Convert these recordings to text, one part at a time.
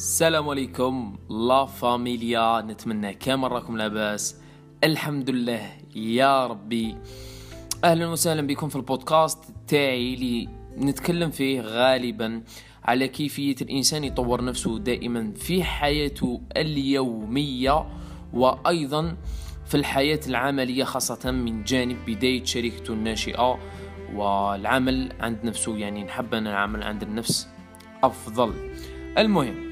السلام عليكم لا فاميليا نتمنى كامل راكم لاباس. الحمد لله يا ربي. أهلا وسهلا بكم في البودكاست تاعي اللي نتكلم فيه غالبا على كيفية الإنسان يطور نفسه دائما في حياته اليومية وأيضا في الحياة العملية خاصة من جانب بداية شركته الناشئة والعمل عند نفسه يعني نحب أن العمل عند النفس أفضل. المهم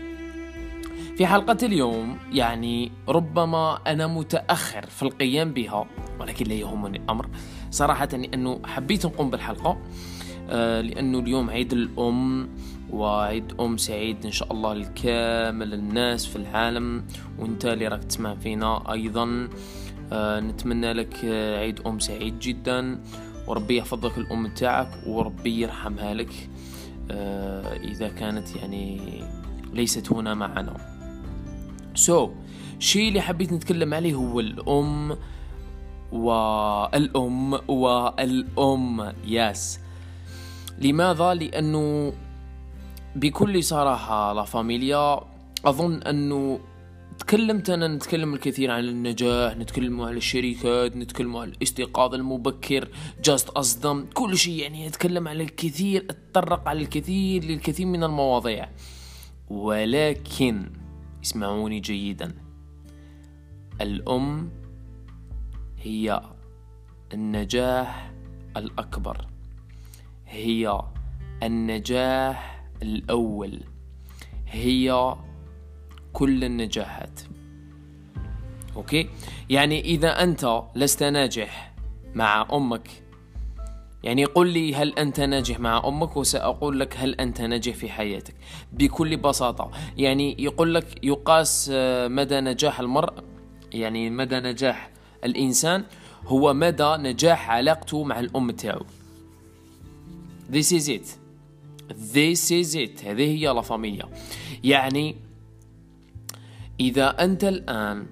في حلقة اليوم يعني ربما أنا متأخر في القيام بها ولكن لا يهمني الأمر. صراحة لأنه حبيت نقوم بالحلقة آه، لأنه اليوم عيد الأم وعيد أم سعيد إن شاء الله لكامل الناس في العالم وأنت اللي راك تسمع فينا أيضا. آه، نتمنى لك عيد أم سعيد جدا وربي يحفظ الأم تاعك وربي يرحمها لك. آه، إذا كانت يعني ليست هنا معنا. so so, الشيء اللي حبيت نتكلم عليه هو الأم والأم والأم. yes لماذا؟ لأنه بكل صراحة la familia أظن أنه تكلمت أنا نتكلم الكثير عن النجاح نتكلم عن الشركات نتكلم عن الاستيقاظ المبكر جاست أصدم. كل شيء يعني نتكلم على الكثير أتطرق على الكثير للكثير من المواضيع. ولكن اسمعوني جيدا. الأم هي النجاح الأكبر. هي النجاح الأول. هي كل النجاحات. okay؟ يعني إذا أنت لست ناجح مع أمك يعني قل لي هل أنت ناجح مع أمك وسأقول لك هل أنت ناجح في حياتك بكل بساطة. يعني يقول لك يقاس آه، مدى نجاح المرء يعني مدى نجاح الإنسان هو مدى نجاح علاقته مع الأم تاعو This is it. This is it. هذه هي la familia. يعني إذا أنت الآن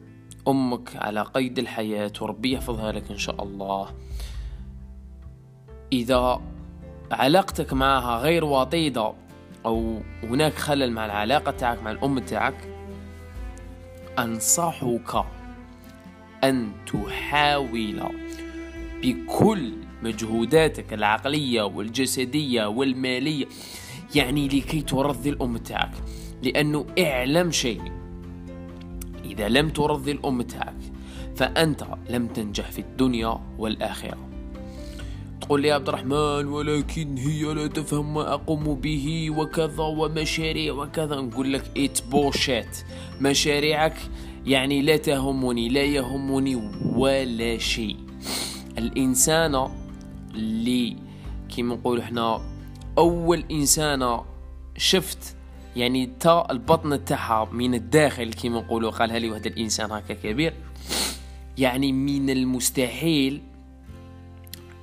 أمك على قيد الحياة وربي يحفظها لك إن شاء الله إذا علاقتك معها غير وطيدة أو هناك خلل مع العلاقة تاعك مع الأم تاعك أنصحك أن تحاول بكل مجهوداتك العقلية والجسدية والمالية يعني لكي ترضي الأم تاعك. لأنه اعلم شيء إذا لم ترضي الأم تاعك فأنت لم تنجح في الدنيا والآخرة. تقول لي عبد الرحمن ولكن هي لا تفهم ما أقوم به وكذا ومشاريع وكذا. نقول لك ات بوشيت مشاريعك يعني لا تهمني لا يهمني ولا شيء. الإنسان اللي كيما نقول إحنا أول إنسانة شفت يعني تا البطن تاعها من الداخل كيما نقولوا قالها لي واحد الإنسان هكا كبير يعني من المستحيل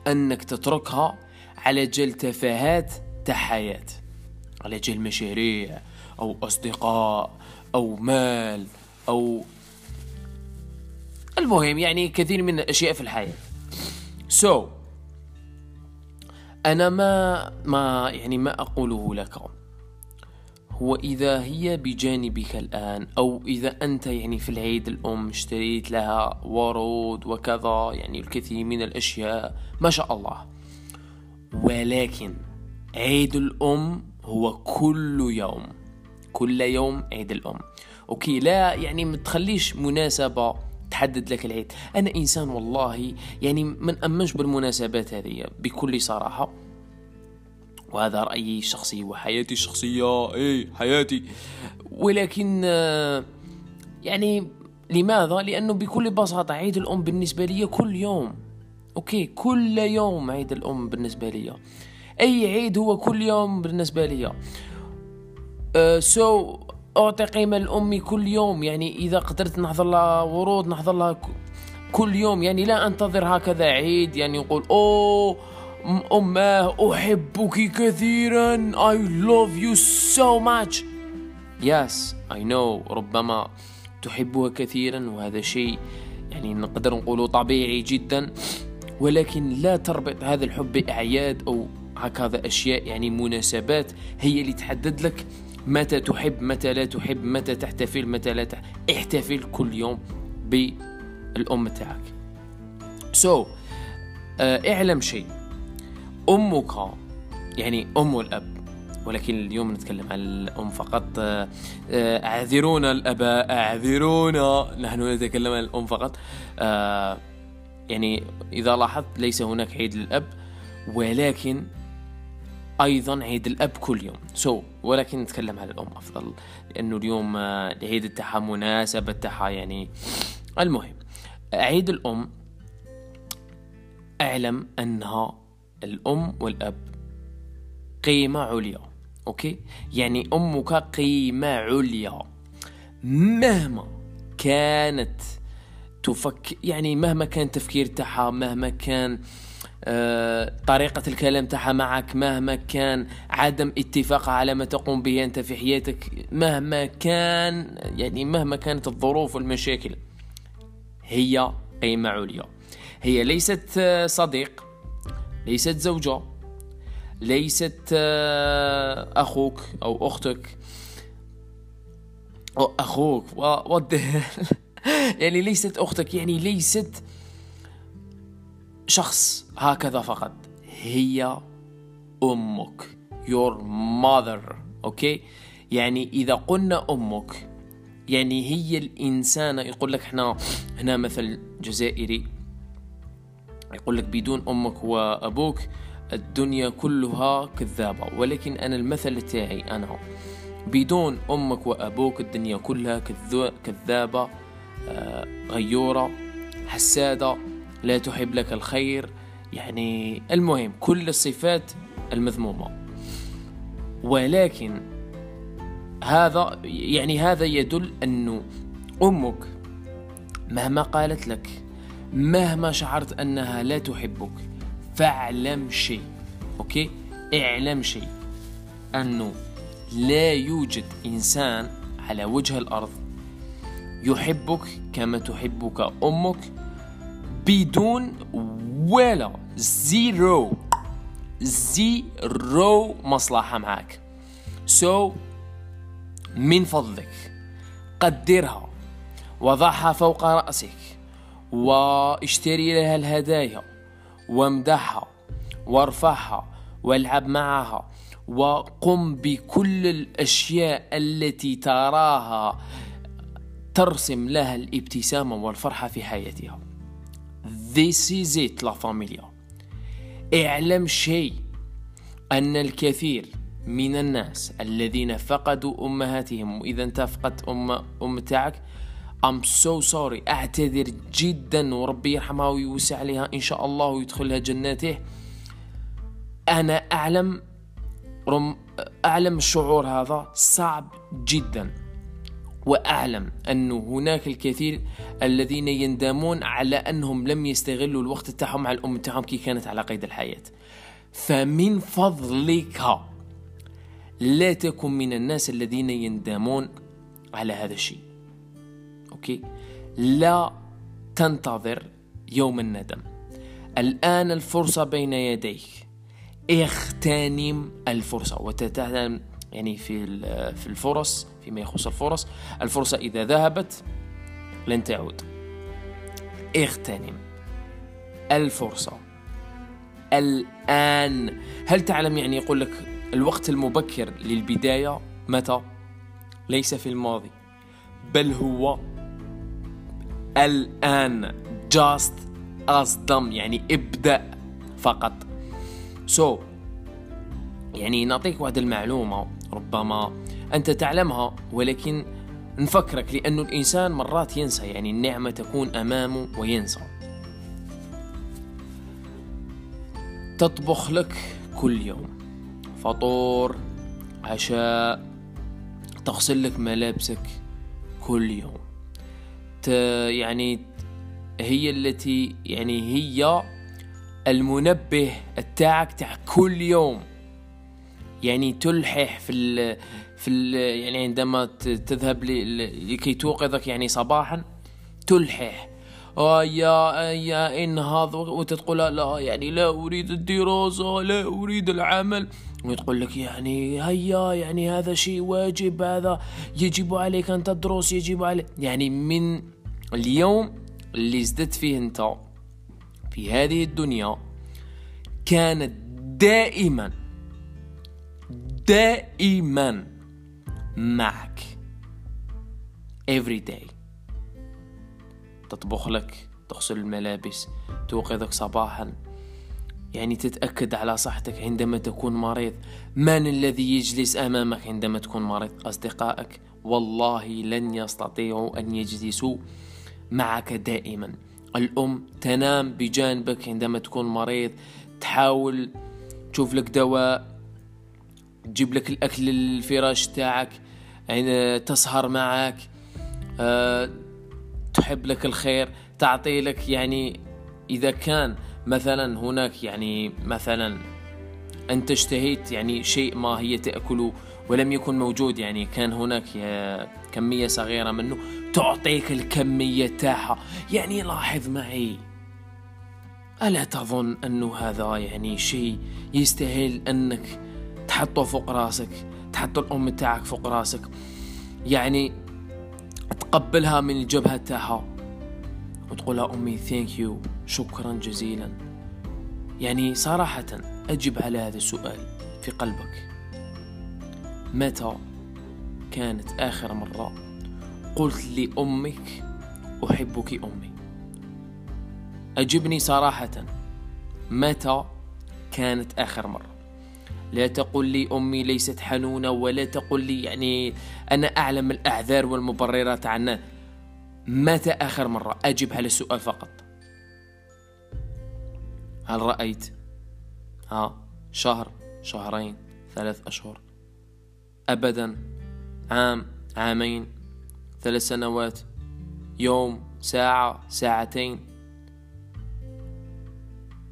أنك تتركها على جل تفاهات تاع حياة على جل مشاريع أو أصدقاء أو مال أو المهم يعني كثير من الأشياء في الحياة. سو so, أنا ما ما يعني ما أقوله لك. هو إذا هي بجانبك الآن أو إذا أنت يعني في العيد الأم اشتريت لها ورود وكذا يعني الكثير من الأشياء ما شاء الله. ولكن عيد الأم هو كل يوم كل يوم عيد الأم. okay لا يعني ما تخليش مناسبة تحدد لك العيد. أنا إنسان والله يعني ما نآمنش بالمناسبات هذه بكل صراحة. وهذا رأيي الشخصي وحياتي الشخصية اي حياتي. ولكن آه، يعني لماذا؟ لأنه بكل بساطة عيد الأم بالنسبة لي كل يوم. okay كل يوم عيد الأم بالنسبة لي. أي عيد هو كل يوم بالنسبة لي. سو أعطي قيمة لأمي كل يوم. يعني إذا قدرت نحضر لها ورود نحضر لها كل يوم. يعني لا أنتظر هكذا عيد يعني يقول أوه أماه أحبك كثيرا. I love you so much. Yes I know. ربما تحبها كثيرا وهذا شيء يعني نقدر نقوله طبيعي جدا. ولكن لا تربط هذا الحب بأعياد أو هكذا أشياء يعني مناسبات هي اللي تحدد لك متى تحب متى لا تحب متى تحتفل متى لا تحتفل احتفل كل يوم بالأم تاعك so, آه، اعلم شيء. أمك يعني أم والأب ولكن اليوم نتكلم عن الأم فقط. آه، آه، أعذرونا الأباء أعذرونا. نحن نتكلم عن الأم فقط. يعني إذا لاحظت ليس هناك عيد للأب ولكن أيضا عيد الأب كل يوم. so so, ولكن نتكلم على الأم أفضل لأنه اليوم العيد تاعها مناسبة تاعها يعني المهم. عيد الأم أعلم أنها الأم والأب. قيمة عليا okay؟ يعني أمك قيمة عليا. مهما كانت تفكر يعني مهما كان التفكير تاعها مهما كان آه، طريقة الكلام تاعها معك مهما كان عدم اتفاقها على ما تقوم به أنت في حياتك مهما كان يعني مهما كانت الظروف والمشاكل هي قيمة عليا. هي ليست آه، صديق. ليست زوجة ليست آه، أخوك أو أختك. أو أخوك يعني ليست أختك يعني ليست شخص. هكذا فقط. هي أمك. Your mother أوكي يعني إذا قلنا أمك يعني هي الإنسانة. يقول لك إحنا هنا مثل جزائري. يقول لك بدون أمك وأبوك الدنيا كلها كذابة ولكن أنا المثل تاعي أنا. بدون أمك وأبوك الدنيا كلها كذابة آه، غيورة حسادة لا تحب لك الخير. يعني المهم كل الصفات المذمومة. ولكن هذا يعني هذا يدل أنه أمك مهما قالت لك مهما شعرت أنها لا تحبك فاعلم شيء okay؟ اعلم شيء أنه لا يوجد إنسان على وجه الأرض يحبك كما تحبك أمك بدون ولا zero zero مصلحة معك. so so, من فضلك قدرها وضعها فوق رأسك. واشتري لها الهدايا وامدحها وارفعها والعب معها وقم بكل الأشياء التي تراها ترسم لها الابتسامة والفرحة في حياتها. This is it لا فاميليا اعلم شيء أن الكثير من الناس الذين فقدوا أمهاتهم وإذا أنت فقدت أم أم تاعك I'm so sorry. أعتذر جدا وربي يرحمها ويوسع عليها. إن شاء الله ويدخلها جناته. أنا أعلم رم أعلم الشعور هذا صعب جدا. وأعلم انه هناك الكثير الذين يندمون على أنهم لم يستغلوا الوقت تاعهم مع الأم تاعهم كي كانت على قيد الحياة. فمن فضلك لا تكن من الناس الذين يندمون على هذا الشيء. أوكي لا تنتظر يوم الندم. الآن الفرصة بين يديك. اغتنم الفرصة وتتعلم يعني في في الفرص فيما يخص الفرص. الفرصة إذا ذهبت لن تعود. اغتنم الفرصة. الآن هل تعلم يعني يقول لك الوقت المبكر للبداية متى؟ ليس في الماضي بل هو الآن. Just أصدم يعني ابدأ فقط. So, يعني نعطيك واحد المعلومة ربما أنت تعلمها ولكن نفكرك لأن الإنسان مرات ينسى. يعني النعمة تكون أمامه وينسى. تطبخ لك كل يوم. فطور عشاء تغسل لك ملابسك كل يوم. يعني هي التي يعني هي المنبه تاعك تاع كل يوم. يعني تلحح في ال في ال يعني عندما تذهب لكي توقظك يعني صباحا تلحح. آه يا يا انهض وانت تقول لا يعني لا أريد الدراسة لا أريد العمل. وتقول لك يعني هيا يعني هذا شيء واجب هذا يجب عليك أن تدرس يجب عليك يعني من اليوم اللي ازددت فيه أنت في هذه الدنيا كانت دائما دائما معك every day. تطبخ لك تغسل الملابس توقظك صباحا. يعني تتأكد على صحتك عندما تكون مريض. من الذي يجلس أمامك عندما تكون مريض؟ أصدقائك. والله لن يستطيعوا أن يجلسوا معك دائما. الأم تنام بجانبك عندما تكون مريض. تحاول تشوف لك دواء تجيب لك الأكل الفراش تاعك يعني تسهر معك أه تحب لك الخير تعطي لك يعني إذا كان مثلا هناك يعني مثلا أنت اشتهيت يعني شيء ما هي تأكله ولم يكن موجود يعني كان هناك كمية صغيرة منه تعطيك الكمية تاعها يعني لاحظ معي ألا تظن أنه هذا يعني شيء يستاهل أنك تحطه فوق راسك تحط الأم تاعك فوق راسك؟ يعني تقبلها من الجبهة تاعها وتقولها أمي ثانك يو شكرا جزيلا. يعني صراحة أجب على هذا السؤال في قلبك. متى كانت آخر مرة قلت لأمك أحبك أمي؟ أجبني صراحة. متى كانت آخر مرة؟ لا تقل لي أمي ليست حنونة ولا تقل لي يعني أنا أعلم الأعذار والمبررات عنا. متى آخر مرة؟ أجب على السؤال فقط. هل رأيت؟ ها شهر شهرين ثلاث أشهر. أبدا عام عامين ثلاث سنوات يوم ساعة ساعتين.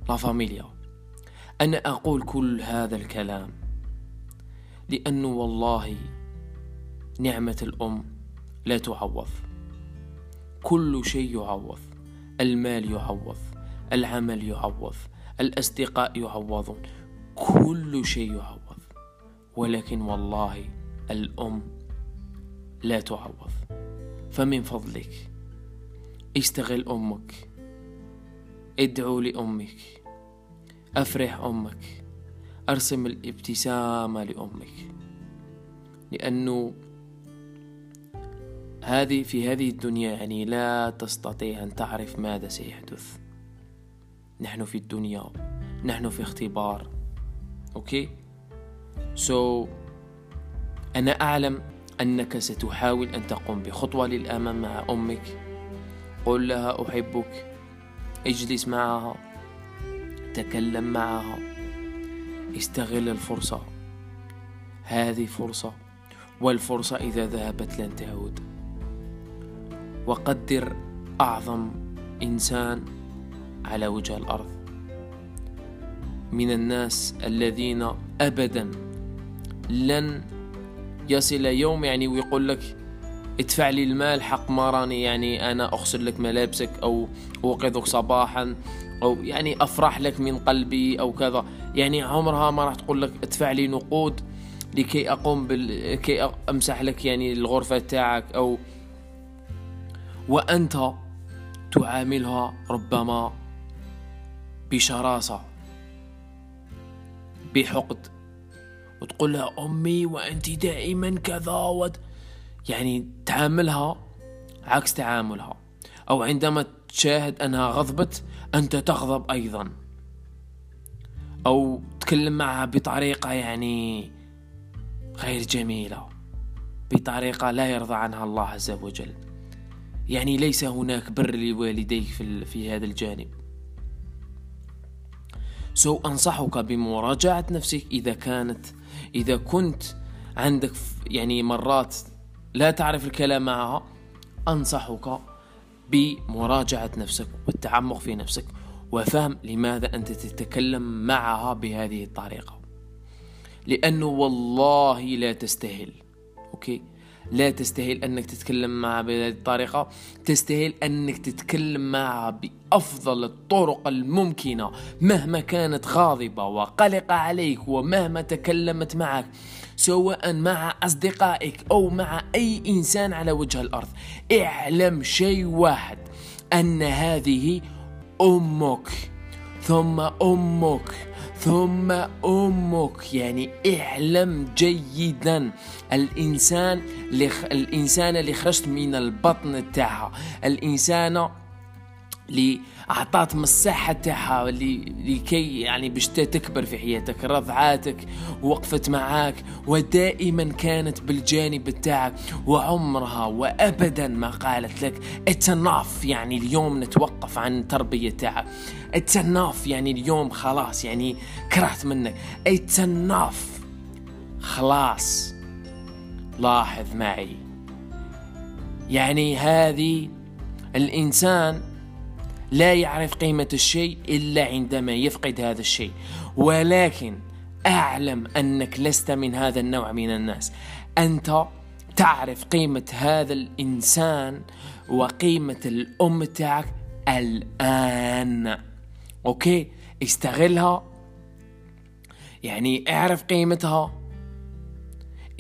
لا فاميليا أنا أقول كل هذا الكلام لأنه والله نعمة الأم لا تعوض. كل شيء يعوض المال يعوض. العمل يعوض الأصدقاء يعوضون كل شيء يعوض. ولكن والله الأم لا تعوض. فمن فضلك استغل أمك ادعو لأمك أفرح أمك أرسم الابتسامة لأمك. لأنه هذه في هذه الدنيا يعني لا تستطيع أن تعرف ماذا سيحدث. نحن في الدنيا نحن في اختبار. okay so so, أنا أعلم أنك ستحاول أن تقوم بخطوة للأمام مع أمك. قل لها أحبك. اجلس معها. تكلم معها. استغل الفرصة. هذه فرصة والفرصة إذا ذهبت لن تعود. وقدر أعظم إنسان على وجه الأرض. من الناس الذين أبدا لن يصل يوم يعني ويقول لك ادفع لي المال حق ما راني يعني أنا أغسل لك ملابسك أو أوقظك صباحا أو يعني أفرح لك من قلبي أو كذا. يعني عمرها ما راح تقول لك ادفع لي نقود لكي أقوم بال... كي أمسح لك يعني الغرفة تاعك أو وأنت تعاملها ربما بشراسة بحقد. وتقول لها أمي وأنت دائما كذا ود يعني تعاملها عكس تعاملها. أو عندما تشاهد أنها غضبت أنت تغضب أيضا. أو تكلم معها بطريقة يعني غير جميلة بطريقة لا يرضى عنها الله عز وجل. يعني ليس هناك بر لوالديك في, في هذا الجانب. سو أنصحك بمراجعة نفسك إذا كانت إذا كنت عندك يعني مرات لا تعرف الكلام معها أنصحك بمراجعة نفسك والتعمق في نفسك وفهم لماذا أنت تتكلم معها بهذه الطريقة. لأنه والله لا تستاهل. أوكي؟ لا تستاهل أنك تتكلم معها بهذه الطريقة. تستاهل أنك تتكلم معها بأفضل الطرق الممكنة مهما كانت غاضبة وقلقة عليك ومهما تكلمت معك سواء مع أصدقائك أو مع أي إنسان على وجه الأرض. اعلم شيء واحد أن هذه أمك ثم أمك ثم أمك يعني اعلم جيدا. الإنسان اللي الإنسان اللي خرجت من البطن تاعها الإنسان اللي عطات مساحة تاعها لكي يعني باش تكبر في حياتك رضعاتك وقفت معاك ودائما كانت بالجانب تاعك وعمرها وابدا ما قالت لك اتناف يعني اليوم نتوقف عن التربية تاعك. اتناف يعني اليوم خلاص يعني كرهت منك. اتناف خلاص. لاحظ معي. يعني هذه الإنسان لا يعرف قيمة الشيء إلا عندما يفقد هذا الشيء. ولكن أعلم أنك لست من هذا النوع من الناس. أنت تعرف قيمة هذا الإنسان وقيمة الأم تاعك الآن. okay؟ استغلها. يعني اعرف قيمتها.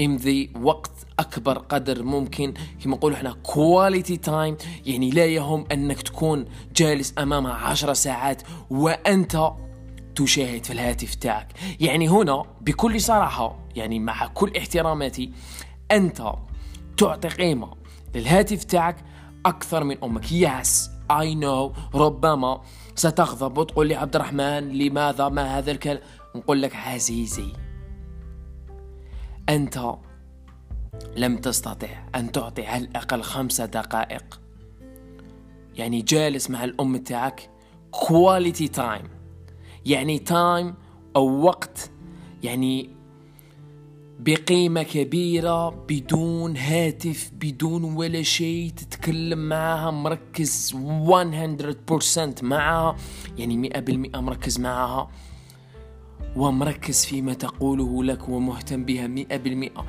امضي وقت أكبر قدر ممكن. كما نقولوا إحنا quality time يعني لا يهم أنك تكون جالس امامها عشر ساعات وأنت تشاهد في الهاتف تاعك. يعني هنا بكل صراحة يعني مع كل احتراماتي أنت تعطي قيمة للهاتف تاعك أكثر من أمك. يس اي نو ربما ستغضب وتقول لي عبد الرحمن لماذا؟ ما هذا الكلام؟ نقول لك عزيزي أنت لم تستطع أن تعطي على الأقل خمسة دقائق. يعني جالس مع الأم تاعك quality time يعني time أو وقت يعني بقيمة كبيرة بدون هاتف بدون ولا شيء تتكلم معها مركز 100% معها يعني 100% مركز معها. ومركز فيما تقوله لك ومهتم بها مئة بالمئة.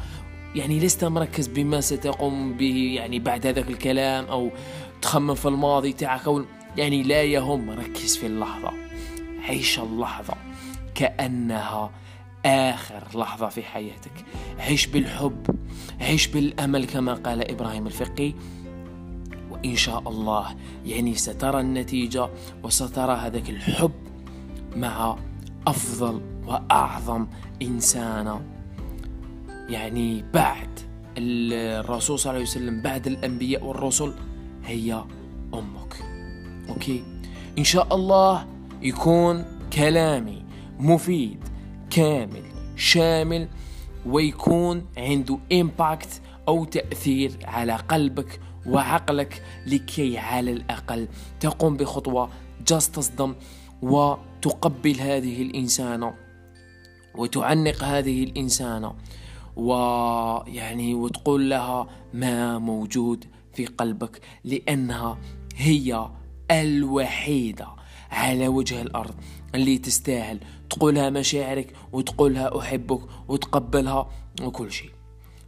يعني لست مركز بما ستقوم به يعني بعد هذاك الكلام أو تخمم في الماضي تاعك أو يعني لا يهم ركز في اللحظة. عيش اللحظة كأنها آخر لحظة في حياتك. عيش بالحب عيش بالأمل كما قال إبراهيم الفقي. وإن شاء الله يعني سترى النتيجة وسترى هذاك الحب مع أفضل وأعظم إنسانة يعني بعد الرسول صلى الله عليه وسلم بعد الأنبياء والرسل هي أمك. okay؟ إن شاء الله يكون كلامي مفيد كامل شامل ويكون عنده impact أو تأثير على قلبك وعقلك لكي على الأقل تقوم بخطوة just تصدم وتقبل هذه الإنسانة وتعنق هذه الإنسانة. ويعني وتقول لها ما موجود في قلبك لأنها هي الوحيدة على وجه الأرض اللي تستاهل تقولها مشاعرك وتقولها أحبك وتقبلها وكل شيء.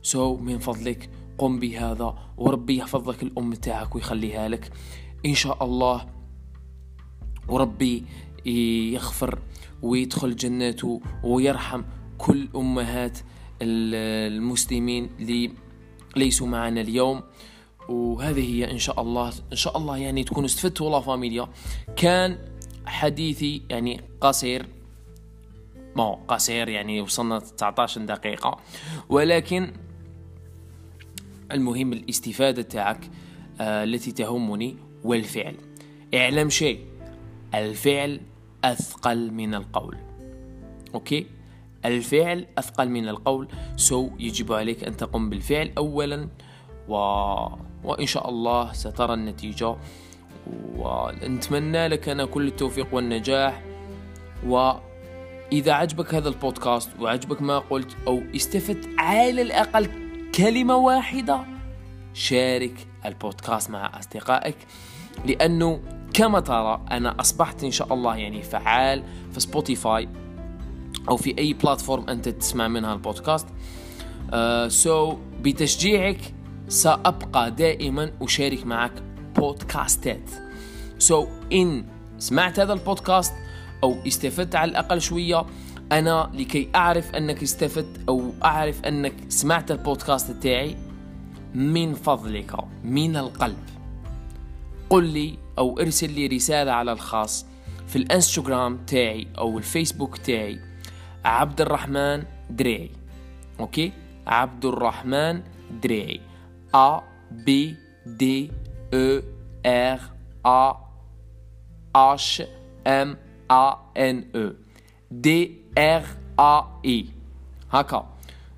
سو so, من فضلك قم بهذا وربي يحفظ لك الأم تاعك ويخليها لك. إن شاء الله وربي يغفر ويدخل جناته ويرحم كل أمهات المسلمين اللي ليسوا معنا اليوم. وهذه هي إن شاء الله إن شاء الله يعني تكونوا استفدتوا لا فاميليا. كان حديثي يعني قصير. ما قصير يعني وصلنا 19 دقيقة. ولكن المهم الاستفادة تاعك آه التي تهمني والفعل. اعلم شيء الفعل أثقل من القول. okay؟ الفعل أثقل من القول. so يجب عليك أن تقوم بالفعل أولا و... وإن شاء الله سترى النتيجة. ونتمنى لك أنا كل التوفيق والنجاح. وإذا عجبك هذا البودكاست وعجبك ما قلت أو استفدت على الأقل كلمة واحدة شارك البودكاست مع أصدقائك. لأنه كما ترى أنا أصبحت إن شاء الله يعني فعال في Spotify أو في أي platform أنت تسمع منها البودكاست. so uh, so, بتشجيعك سأبقى دائما أشارك معك بودكاستات. so so, إن سمعت هذا البودكاست أو استفدت على الأقل شوية أنا لكي أعرف أنك استفدت أو أعرف أنك سمعت البودكاست تاعي من فضلك من القلب. قل لي أو ارسل لي رسالة على الخاص في الإنستغرام تاعي أو الفيسبوك تاعي عبد الرحمن دريعي أوكي؟ عبد الرحمن دريعي A B D E R A H M A N E. D R A E. هكا.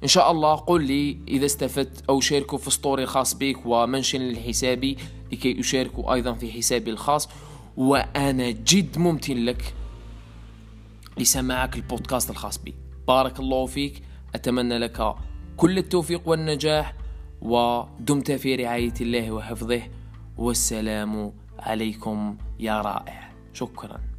إن شاء الله قل لي إذا استفدت أو شاركوا في story الخاص بك و mention لحسابي لكي أشاركوا أيضا في حسابي الخاص. وأنا جد ممتن لك لسماعك البودكاست الخاص بي. بارك الله فيك. أتمنى لك كل التوفيق والنجاح ودمت في رعاية الله وحفظه والسلام عليكم يا رائع. شكرا.